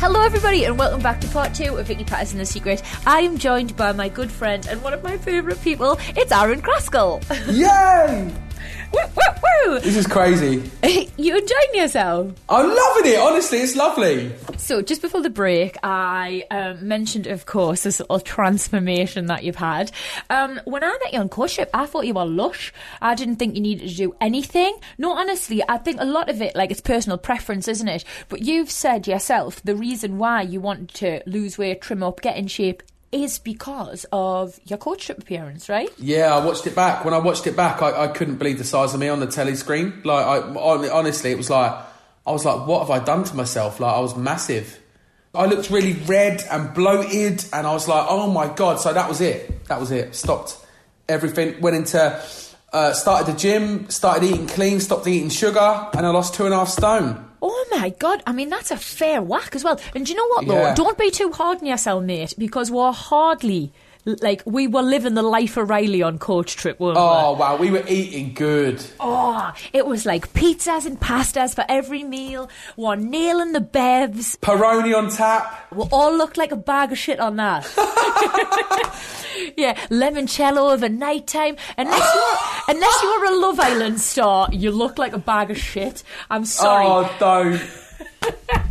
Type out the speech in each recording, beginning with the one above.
Hello, everybody, and welcome back to part two of Vicky Pattison The Secret. I am joined by my good friend and one of my favourite people. It's Aaron Crascall. Yay! Woo, woo, woo! This is crazy. You're enjoying yourself? I'm loving it. Honestly, it's lovely. So, just before the break, I um, mentioned, of course, this little transformation that you've had. Um, when I met you on coach trip, I thought you were lush. I didn't think you needed to do anything. No, honestly, I think a lot of it, like, it's personal preference, isn't it? But you've said yourself the reason why you wanted to lose weight, trim up, get in shape is because of your coach trip appearance, right? Yeah, I watched it back. When I watched it back, I, I couldn't believe the size of me on the telly screen. Like, I honestly, it was like I was like, what have I done to myself? Like, I was massive. I looked really red and bloated, and I was like, oh my god. So that was it. That was it. Stopped everything. Went into uh, started the gym, started eating clean, stopped eating sugar, and I lost two and a half stone. Oh my god! I mean, that's a fair whack as well. And do you know what, though? Yeah. Don't be too hard on yourself, mate, because we're hardly like we were living the life of Riley on coach trip, weren't we? Oh we? wow, we were eating good. Oh, it was like pizzas and pastas for every meal. We're nailing the bevs. Peroni on tap. We all looked like a bag of shit on that. yeah, limoncello over night time. and were, unless you were a Love Island star, you look like a bag of shit. I'm sorry. Oh, don't.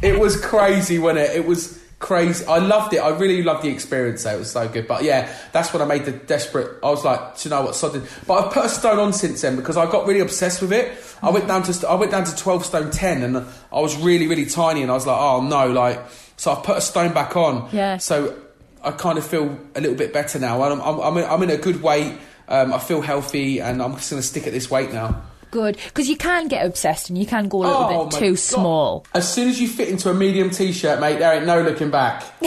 it was crazy, wasn't it? It was crazy. I loved it. I really loved the experience. Though. It was so good. But yeah, that's when I made the desperate. I was like, do you know what, sodding. But I've put a stone on since then because I got really obsessed with it. I went down to I went down to twelve stone ten, and I was really really tiny, and I was like, oh no, like. So I put a stone back on. Yeah. So I kind of feel a little bit better now. I'm I'm, I'm, in, I'm in a good weight. Um, I feel healthy, and I'm just going to stick at this weight now. Good, because you can get obsessed and you can go a little Oh, bit too God. small. As soon as you fit into a medium t-shirt, mate, there ain't no looking back.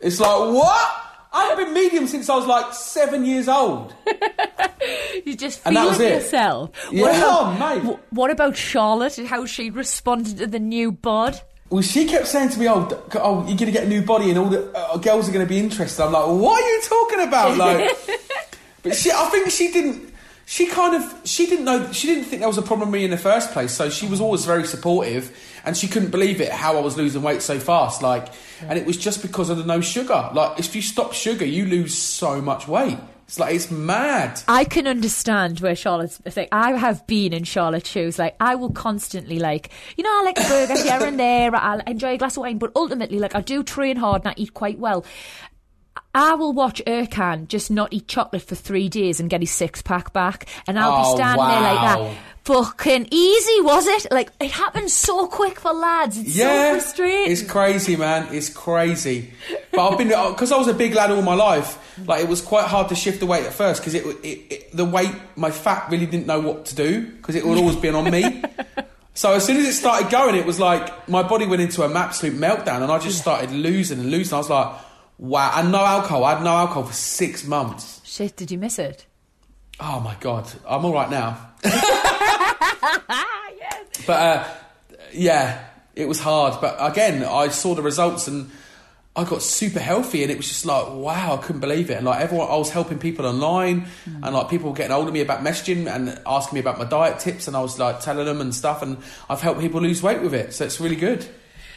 it's like what? I've been medium since I was like seven years old. You just And that feel was it. yourself. Yeah, what, about, mate. what about Charlotte and how she responded to the new bod? Well, she kept saying to me, "Oh, oh, you're gonna get a new body, and all the uh, girls are gonna be interested." I'm like, "What are you talking about?" Like, but she, I think she didn't. She kind of, she didn't know, she didn't think there was a problem with me in the first place. So she was always very supportive, and she couldn't believe it how I was losing weight so fast. Like, and it was just because of the no sugar. Like, if you stop sugar, you lose so much weight. It's like it's mad. I can understand where Charlotte's like. I have been in Charlotte's shoes. Like I will constantly like, you know, I like a burger here and there. I enjoy a glass of wine, but ultimately, like I do train hard and I eat quite well. I will watch Ercan just not eat chocolate for three days and get his six pack back, and I'll Oh, be standing there like that. Fucking easy, was it? Like it happened so quick for lads. It's Yeah, so frustrating. it's crazy, man. It's crazy. But I've been uh, because I was a big lad all my life. Like it was quite hard to shift the weight at first because it, it, it the weight my fat really didn't know what to do because it would always been on me. So as soon as it started going, it was like my body went into an absolute meltdown, and I just started losing and losing. I was like, wow, and no alcohol. I had no alcohol for six months. Shit, did you miss it? Oh my god, I'm all right now. But uh, yeah, it was hard. But again, I saw the results and I got super healthy, and it was just like wow, I couldn't believe it. And like everyone, I was helping people online, and like people were getting hold of me about messaging and asking me about my diet tips, and I was like telling them and stuff, and I've helped people lose weight with it, so it's really good.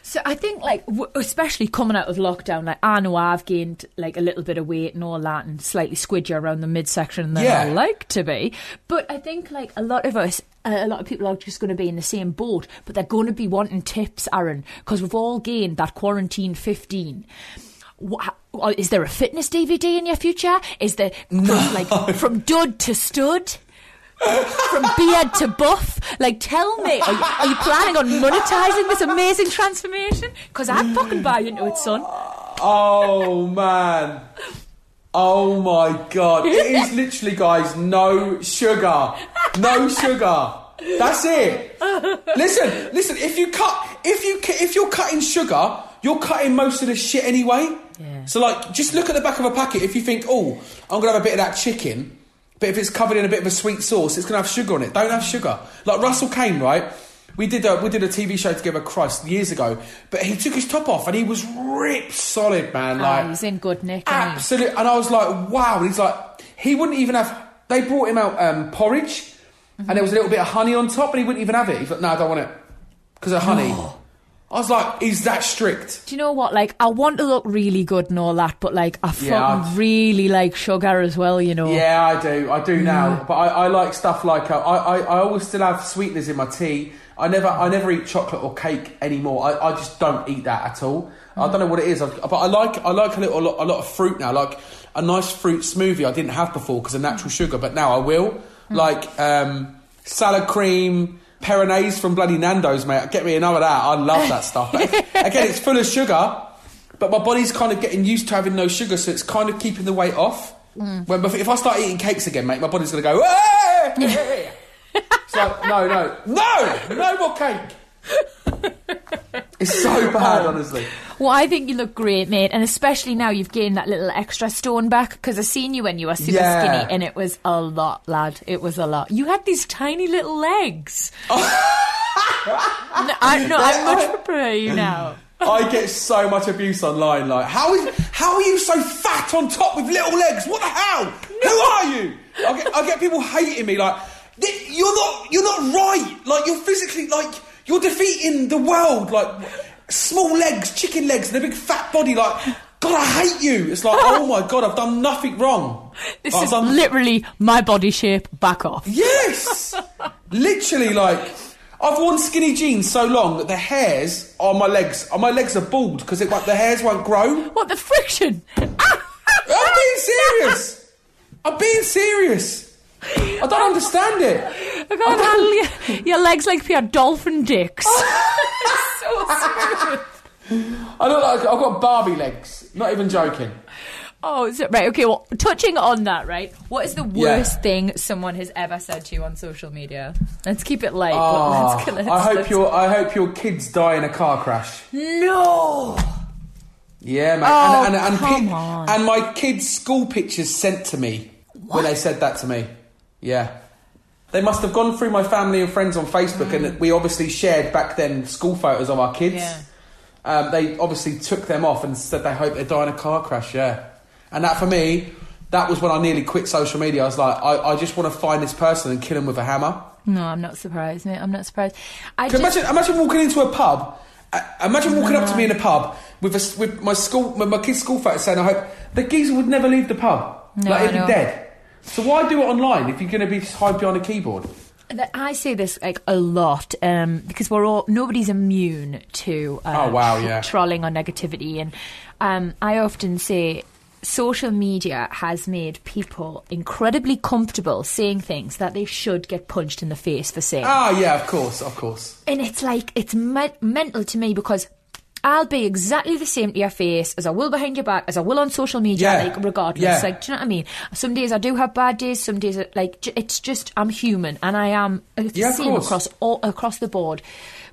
So I think, like, w- especially coming out of lockdown, like I know I've gained like a little bit of weight and all that, and slightly squidgy around the midsection than I like to be. But I think, like, a lot of us, uh, a lot of people are just going to be in the same boat, but they're going to be wanting tips, Aaron, because we've all gained that quarantine fifteen. Wha- oh, is there a fitness DVD in your future? Is there from, like from dud to stud? From beard to buff? Like, tell me, are you, are you planning on monetizing this amazing transformation? Because I'd fucking buy into it, son. Oh man. Oh my god. It is literally, guys, no sugar. No sugar. That's it. Listen, listen, if you cut if you if you're cutting sugar, you're cutting most of the shit anyway. Yeah. So like just look at the back of a packet if you think, "Oh, I'm going to have a bit of that chicken." But if it's covered in a bit of a sweet sauce, it's going to have sugar on it. Don't have sugar. Like Russell Kane, right? We did a we did a TV show together, Christ, years ago. But he took his top off and he was ripped solid, man. Like oh, he's in good nick. Absolutely. And I was like, wow. And he's like, he wouldn't even have. They brought him out um, porridge, and there was a little bit of honey on top, and he wouldn't even have it. He's like, no, I don't want it because of honey. I was like, "Is that strict. Do you know what? Like, I want to look really good and all that, but like, I fucking Yeah, I'd- really like sugar as well. You know. Yeah, I do. I do now. But I, I like stuff like uh, I, I. I always still have sweeteners in my tea. I never. I never eat chocolate or cake anymore. I, I just don't eat that at all. I don't know what it is, I, but I like. I like a little. A lot, a lot of fruit now. Like a nice fruit smoothie. I didn't have before because of natural sugar, but now I will. Like um, salad cream. Perinaise from bloody Nando's, mate. Get me another that. I love that stuff. Again, it's full of sugar, but my body's kind of getting used to having no sugar, so it's kind of keeping the weight off. Mm. When if I start eating cakes again, mate, my body's gonna go. "Hey!" it's like no, no, no, no more cake. It's so bad, um, honestly. Well, I think you look great, mate, and especially now you've gained that little extra stone back because I seen you when you were super Yeah. skinny, and it was a lot, lad. It was a lot. You had these tiny little legs. no, I, no, I'm much prefer you now. I get so much abuse online. Like, how is how are you so fat on top with little legs? What the hell? Who are you? I get, I get people hating me. Like, "Th- you're not you're not right. Like, you're physically like you're defeating the world. Like, small legs, chicken legs, and a big fat body. Like, God, I hate you. It's like, oh my God, I've done nothing wrong. This I've is done- literally my body shape. Back off. Yes! Literally, like, I've worn skinny jeans so long that the hairs on my legs, on my legs are bald because it won't- the hairs won't grow. What the friction? I'm being serious. I'm being serious. I don't understand it. I can't handle your, your legs like pure dolphin dicks. so smooth. I look like I've got Barbie legs. Not even joking. Oh, is it right? Okay, well, touching on that, right? What is the Yeah. worst thing someone has ever said to you on social media? Let's keep it light. Oh, let's, let's, I hope let's- your I hope your kids die in a car crash. No. Yeah, mate. Oh, and, and, and, come pi- on. and my kids' school pictures sent to me when they said that to me. Yeah. They must have gone through my family and friends on Facebook, and we obviously shared back then school photos of our kids. Yeah. Um, they obviously took them off and said they hope they die in a car crash. Yeah, and that for me, that was when I nearly quit social media. I was like, I, I just want to find this person and kill him with a hammer. No, I'm not surprised, mate. I'm not surprised. I just, imagine, imagine walking into a pub. uh, Imagine walking up to me in a pub with a with my school, with my kid's school photo saying, "I hope the geezer would never leave the pub. No, like he'd be dead." So why do it online if you're going to be hide behind a keyboard? I say this like a lot um, because we're all nobody's immune to uh, Oh, wow, yeah. trolling or negativity, and um, I often say social media has made people incredibly comfortable saying things that they should get punched in the face for saying. Ah, yeah, of course, of course. And it's like, it's me- mental to me because I'll be exactly the same to your face as I will behind your back, as I will on social media, Yeah. like, regardless. Yeah. Like, do you know what I mean? Some days I do have bad days, some days, like, it's just, I'm human and I am it's the Yeah, same across, all, across the board.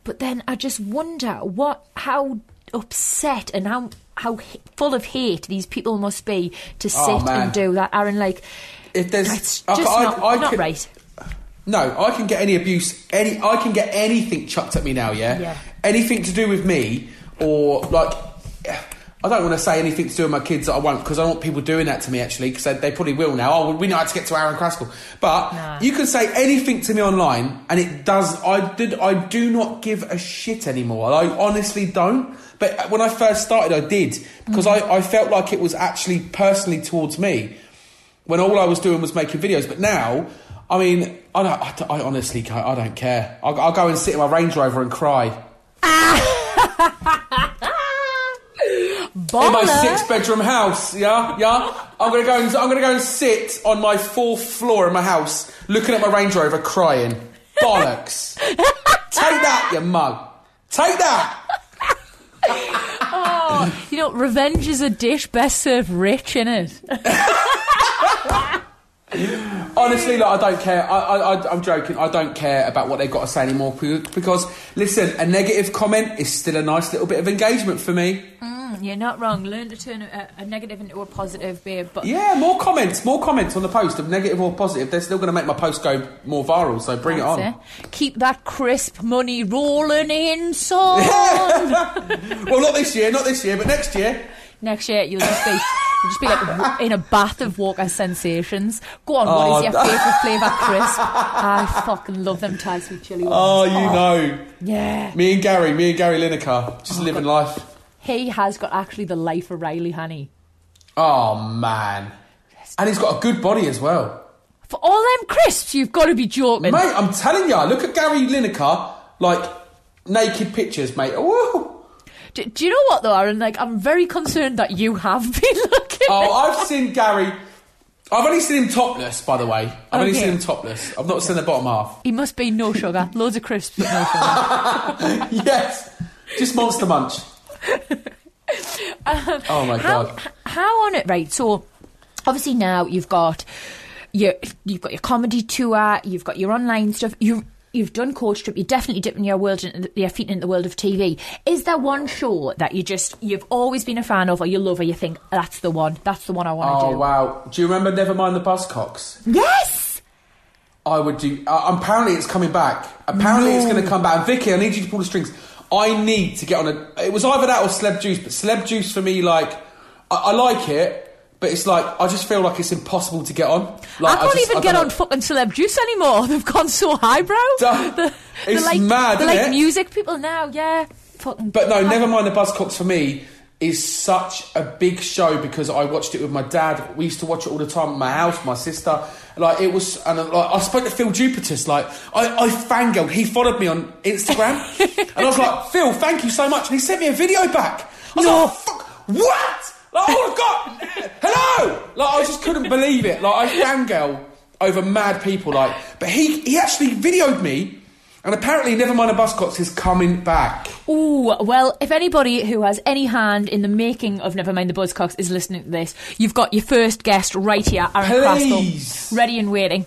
But then I just wonder what, how upset and how, how full of hate these people must be to oh, sit Oh, and do that. Aaron, like, If there's, it's I- just I- not, I not could- right. No, I can get any abuse, any I can get anything chucked at me now. Yeah, Yeah. anything to do with me or like. I don't want to say anything to do with my kids that I won't because I don't want people doing that to me actually because they, they probably will now. Oh, well, we know how to get to Aaron Crascall, but Nah. you can say anything to me online and it does. I did. I do not give a shit anymore. I honestly don't. But uh, when I first started, I did because mm-hmm. I, I felt like it was actually personally towards me when all I was doing was making videos. But now, I mean, I, don't, I, don't- I honestly, I don't care. I'll, I'll go and sit in my Range Rover and cry. in my six bedroom house. Yeah, yeah. I'm gonna go and I'm gonna go and sit on my fourth floor in my house, looking at my Range Rover, crying. Bollocks! Take that, you mug. Take that. Oh, you know, revenge is a dish best served rich, innit? Honestly, like, I don't care. I, I, I, I'm joking. I don't care about what they've got to say anymore because, listen, a negative comment is still a nice little bit of engagement for me. Mm, you're not wrong. Learn to turn a, a negative into a positive, babe. But Yeah, more comments, more comments on the post of negative or positive. They're still going to make my post go more viral, so bring it on. It. Keep that crisp money rolling in, son. well, not this year, not this year, but next year. Next year, you'll just be. You'll just be like in a bath of Walker sensations. Go on, what Oh, is your favourite flavour crisp? I fucking love them Thai sweet chili ones. Oh, you oh. know. Yeah. Me and Gary, me and Gary Lineker, just oh, living life. He has got actually the life of Riley Honey. Oh, man. And he's got a good body as well. For all them crisps, you've got to be joking. Mate, I'm telling you, look at Gary Lineker, like, naked pictures, mate. Woo! Do, do you know what though, Aaron? Like, I'm very concerned that you have been looking. Oh, I've seen Gary. I've only seen him topless, by the way. I've only oh, seen him topless. I've not seen the bottom half. He must be no sugar. Loads of crisps, but no sugar. yes, just Monster Munch. Um, oh my how, god. how on it? Right. So, obviously now you've got your you've got your comedy tour. You've got your online stuff. You. You've done coach trip. You're definitely dipping your world, in, your feet into the world of TV. Is there one show that you just you've always been a fan of, or you love, or you think that's the one? That's the one I want to Oh do. wow. Do you remember Never Mind the Buzzcocks? Yes. I would do. Uh, apparently, it's coming back. Apparently, it's going to come back. And Vicky, I need you to pull the strings. I need to get on a. It was either that or Celeb Juice, but Celeb Juice for me, like, I, I like it, but it's like I just feel like it's impossible to get on. Like, I can't just- even I get on fucking celeb juice anymore. They've gone so highbrow. They're It's like, mad, They're like it? music people now. Yeah. Fucking. But no, never mind the Buzzcocks for me is such a big show because I watched it with my dad. We used to watch it all the time at my house, my sister. Like it was, and uh, like, I spoke to Phil Jupitus. Like I, I fangirled. He followed me on Instagram, and I was like, Phil, thank you so much. And he sent me a video back. I was like, fuck, what? Like, oh my god, hello! Like I just couldn't believe it. Like I fangirl over mad people. Like, but he he actually videoed me. And apparently, Never Mind the Buzzcocks is coming back. Ooh, well, if anybody who has any hand in the making of Nevermind the Buzzcocks is listening to this, you've got your first guest right here, Aaron Please. Crascall, ready and waiting.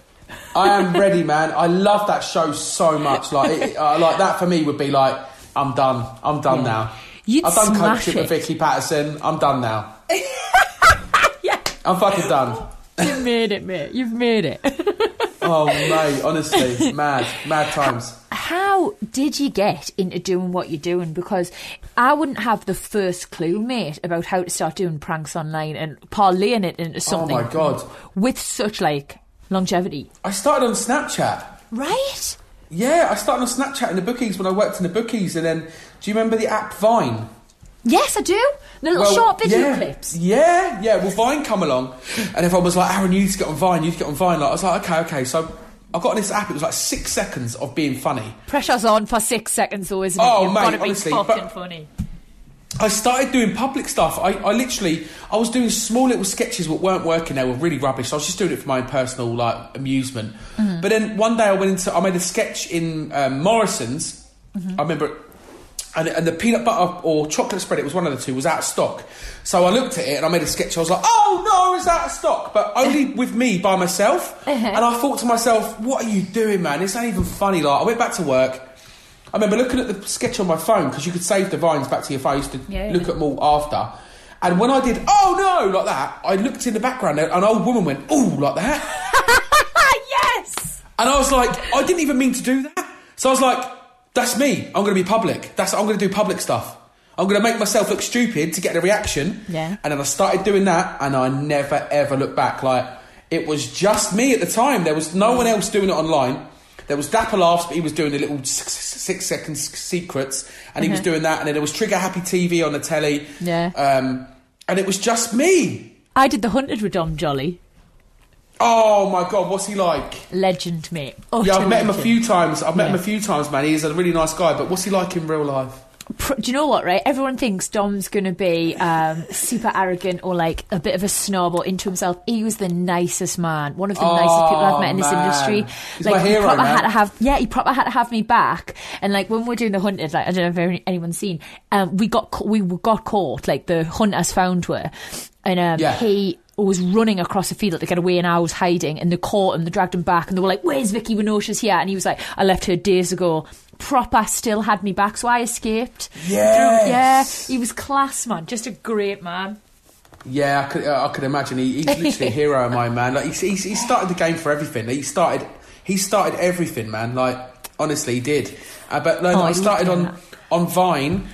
I am ready, man. I love that show so much. Like, it, uh, like that for me would be like, I'm done. I'm done now. You'd I've done smash coaching with. Vicky Pattison. I'm done now. Yeah, I'm fucking done. you've made it, mate. You've made it. Oh mate, honestly, mad, mad times. How did you get into doing what you're doing? Because I wouldn't have the first clue, mate, about how to start doing pranks online and parlaying it into oh something. Oh my God. With such like longevity, I started on Snapchat. right? Yeah, I started on Snapchat in the bookies when I worked in the bookies, and then do you remember the app Vine? Yes, I do. The little Well, short video yeah, clips. Yeah, yeah. Well, Vine come along, and everyone was like, "Aaron, you need to get on Vine. You need to get on Vine." Like, I was like, "Okay, okay." So I got on this app. It was like six seconds of being funny. Pressure's on for six seconds, though, isn't it? Oh, You've mate, got to be honestly, fucking funny. I started doing public stuff. I, I literally, I was doing small little sketches that weren't working. They were really rubbish. So I was just doing it for my own personal like amusement. Mm-hmm. But then one day I went into, I made a sketch in um, Morrison's. Mm-hmm. I remember, and, and the peanut butter or chocolate spread, it was one of the two, was out of stock. So I looked at it and I made a sketch. I was like, oh no, it's out of stock, but only with me by myself. Uh-huh. And I thought to myself, what are you doing, man? It's not even funny. Like I went back to work. I remember looking at the sketch on my phone because you could save the vines back to your phone. I used to Yeah, look yeah. at them all after. And when I did, oh no, like that, I looked in the background and an old woman went, oh, like that. yes! And I was like, I didn't even mean to do that. So I was like, that's me. I'm going to be public. That's I'm going to do public stuff. I'm going to make myself look stupid to get a reaction. Yeah. And then I started doing that, and I never ever looked back. Like it was just me at the time. There was no one else doing it online. There was Dapper Laughs, but he was doing the little six, six second secrets, and he was doing that. And then there was Trigger Happy TV on the telly. Yeah. Um, and it was just me. I did the hunted with Dom Jolly. Oh my god, what's he like? Legend, mate. Yeah, I've met him a legend. few times. I've met him a few times, man. He's a really nice guy, but what's he like in real life? pr- do you know what? Right, everyone thinks Dom's going to be um, super arrogant or like a bit of a snob or into himself. He was the nicest man, one of the Oh, nicest people I've met in this man. industry. He's like my he hero, proper man. had to have, yeah, he proper had to have me back. And like when we're doing the hunted, like I don't know if any- anyone's seen, um, we got ca- we got caught. Like the hunters found her, and um, Yeah. he was running across the field to get away and I was hiding and they caught him, they dragged him back and they were like, Where's Vicky? We here and he was like, I left her days ago. Proper still had me back, so I escaped. Yes. Yeah. He was class man, just a great man. Yeah, I could, I could imagine. He, he's literally a hero of mine, man. Like he's, he's, he started the game for everything. He started, he started everything, man. Like honestly, he did. Uh, but no, Oh, I I started on that. on Vine,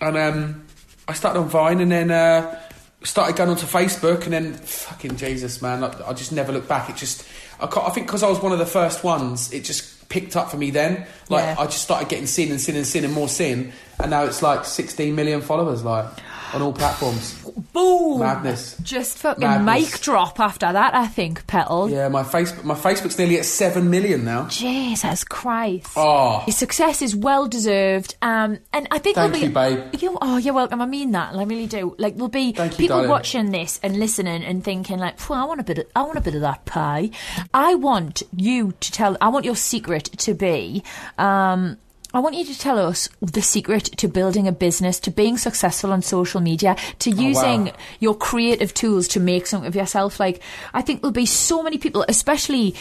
and um, I started on Vine, and then uh, started going onto Facebook, and then fucking Jesus, man, like, I just never looked back. It just, I, I think because I was one of the first ones, it just picked up for me. Then, like, Yeah. I just started getting sin and sin and sin and more sin, and now it's like 16 million followers, like on all platforms. Boom! Madness. Just fucking Madness. mic drop after that, I think, Petal. Yeah, my Facebook, my Facebook's nearly at seven million now. Jesus Christ. Oh. your success is well deserved. Um, and I think Thank be, you, babe. You, oh, you're welcome. I mean that. I really do. Like there'll be Thank people darling. watching this and listening and thinking like, I want a bit. Of, I want a bit of that pie. I want you to tell. I want your secret to be. Um, I want you to tell us the secret to building a business, to being successful on social media, to oh, using wow. your creative tools to make something of yourself. Like, I think there'll be so many people, especially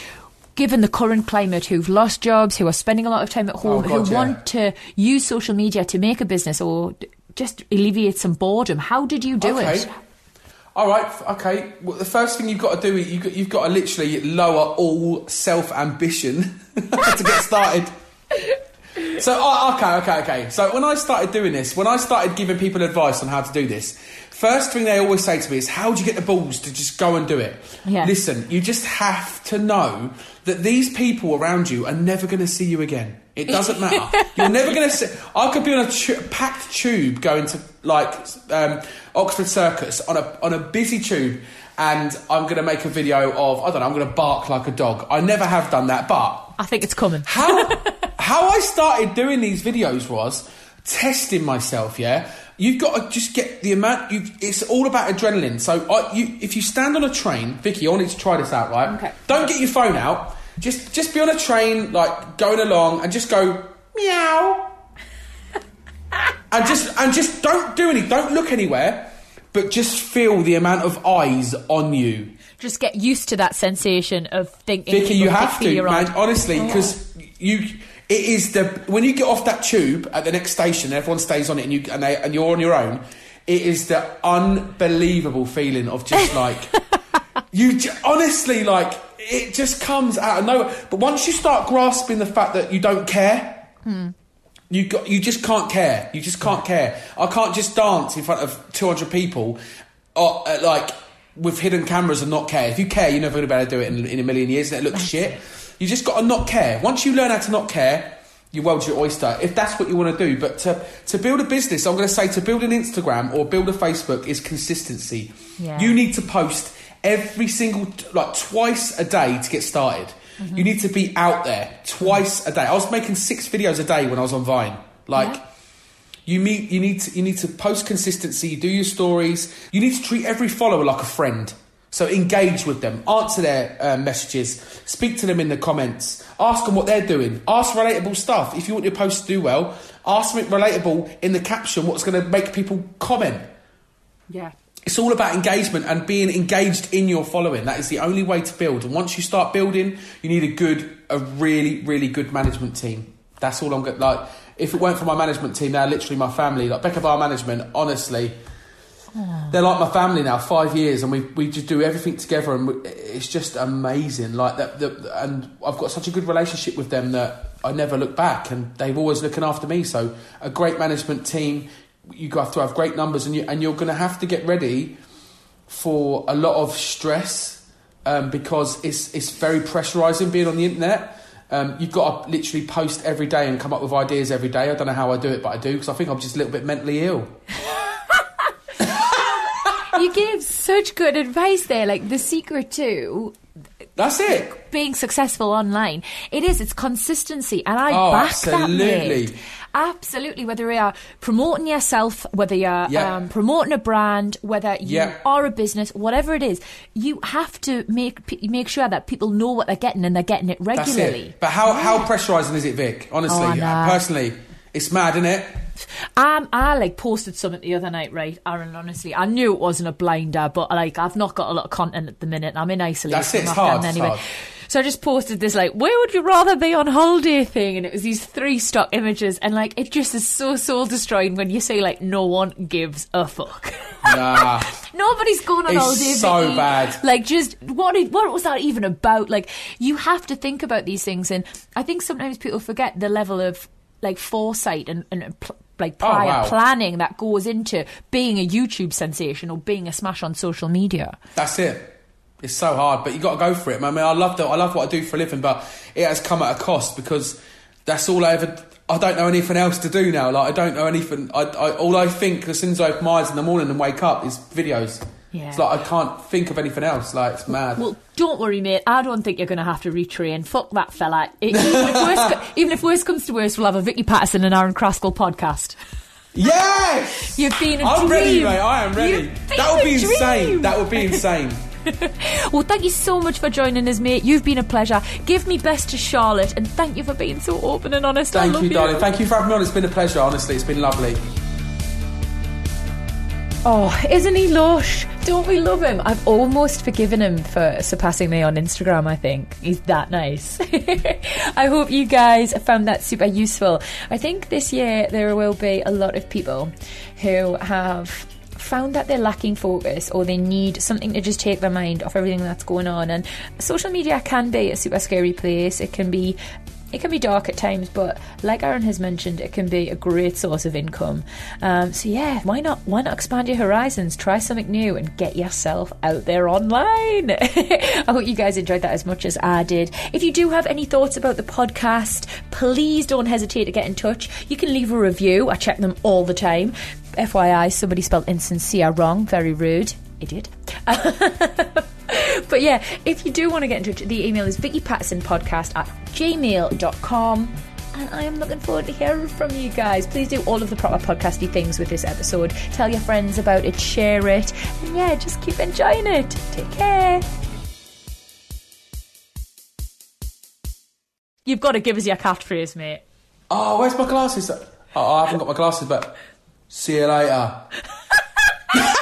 given the current climate, who've lost jobs, who are spending a lot of time at home, Oh, God, who yeah. want to use social media to make a business or just alleviate some boredom. How did you do okay. it? All right. Okay. Well, the first thing you've got to do is you've got to literally lower all self ambition to get started. So oh, okay, okay, okay. So when I started doing this, when I started giving people advice on how to do this, first thing they always say to me is, "How do you get the balls to just go and do it?" Yeah. Listen, you just have to know that these people around you are never going to see you again. It doesn't matter. You're never going to see. I could be on a tu- packed tube going to like um, Oxford Circus on a on a busy tube, and I'm going to make a video of I don't know. I'm going to bark like a dog. I never have done that, but I think it's coming. how how I started doing these videos was testing myself. Yeah, you've got to just get the amount. You, it's all about adrenaline. So I, you, if you stand on a train, Vicky, I want you to try this out. Right? Okay. Don't get your phone out. Just just be on a train, like going along, and just go meow. and just and just don't do any. Don't look anywhere. But just feel the amount of eyes on you. Just get used to that sensation of thinking. Vicky, you have to, man. on. Honestly, because you, it is the when you get off that tube at the next station, everyone stays on it, and you and they and you're on your own. It is the unbelievable feeling of just like you. j- Honestly, like it just comes out of nowhere. But once you start grasping the fact that you don't care. hmm. You got, you just can't care. You just can't care. I can't just dance in front of 200 people, or, uh, like with hidden cameras and not care. If you care, you're never going to be able to do it in, in a million years. And it looks shit. You just got to not care. Once you learn how to not care, your world's your oyster. If that's what you want to do, but to to build a business, I'm going to say to build an Instagram or build a Facebook is consistency. Yeah. You need to post every single like twice a day to get started. Mm-hmm. You need to be out there twice a day. I was making six videos a day when I was on Vine. Like Yeah. You meet you need to you need to post consistency, do your stories. You need to treat every follower like a friend. So engage with them, answer their uh, messages, speak to them in the comments, ask them what they're doing, ask relatable stuff. If you want your post to do well, ask something relatable in the caption. What's going to make people comment? Yeah. It's all about engagement and being engaged in your following. That is the only way to build. And once you start building, you need a good, a really, really good management team. That's all I'm good. Like, if it weren't for my management team, they're literally my family. Like Becca Bar Management, honestly, they're like my family now. Five years, and we we just do everything together, and we, it's just amazing. Like that, the, and I've got such a good relationship with them that I never look back, and they've always looking after me. So a great management team. You have to have great numbers, and you and you're going to have to get ready for a lot of stress um, because it's it's very pressurizing being on the internet. Um, you've got to literally post every day and come up with ideas every day. I don't know how I do it, but I do because I think I'm just a little bit mentally ill. you give such good advice there. Like the secret to That's it. being successful online, it is. It's consistency, and I Oh, back absolutely. that. Mate. Absolutely. Whether you're promoting yourself, whether you're Yeah. um, promoting a brand, whether you Yeah. are a business, whatever it is, you have to make make sure that people know what they're getting and they're getting it regularly. it. But how how pressurising is it, Vic? Honestly, Oh, personally, it's mad, isn't it? Um, I like posted something the other night, right, Aaron? Honestly, I knew it wasn't a blinder, but like I've not got a lot of content at the minute. I'm in isolation. That's it, it's hard, it's hard. So I just posted this like, where would you rather be on holiday thing? And it was these three stock images, and like it just is so soul destroying when you say like no one gives a fuck. Nah. Nobody's going on It's holiday. so bad. Like, just what? What was that even about? Like, you have to think about these things, and I think sometimes people forget the level of like foresight and, and pl- like Oh, prior wow. planning that goes into being a YouTube sensation or being a smash on social media. That's it. It's so hard, but you got to go for it. I mean, I love that. I love what I do for a living, but it has come at a cost because that's all I ever. I don't know anything else to do now. Like I don't know anything. I, I all I think as soon as I open my eyes in the morning and wake up is videos. Yeah. It's like I can't think of anything else. Like it's mad. Well, don't worry, mate. I don't think you're going to have to retrain. Fuck that fella. Even if, worst, even if worst comes to worst, we'll have a Vicky Pattison and Aaron Crascall podcast. yes. You've been a I'm ready, mate. I am ready. That would be insane. That would be insane. Well, thank you so much for joining us, mate. You've been a pleasure. Give me best to Charlotte, and thank you for being so open and honest. I Thank love you, darling. Thank you for having me on. It's been a pleasure. Honestly, it's been lovely. Oh, isn't he lush? Don't we love him? I've almost forgiven him for surpassing me on Instagram, I think. He's that nice. I hope you guys found that super useful. I think this year there will be a lot of people who have found that they're lacking focus or they need something to just take their mind off everything that's going on and social media can be a super scary place it can be it can be dark at times, but like Aaron has mentioned, it can be a great source of income. Um, so yeah, why not? Why not expand your horizons? Try something new and get yourself out there online. I hope you guys enjoyed that as much as I did. If you do have any thoughts about the podcast, please don't hesitate to get in touch. You can leave a review. I check them all the time. FYI, somebody spelled insincere wrong. Very rude. Idiot. But yeah, if you do want to get in touch, the email is vickypattersonpodcast at gmail.com. And I am looking forward to hearing from you guys. Please do all of the proper podcasty things with this episode. Tell your friends about it, share it, and yeah, just keep enjoying it. Take care. You've got to give us your catchphrase, mate. Oh, where's my glasses? Oh, I haven't got my glasses, but see you later.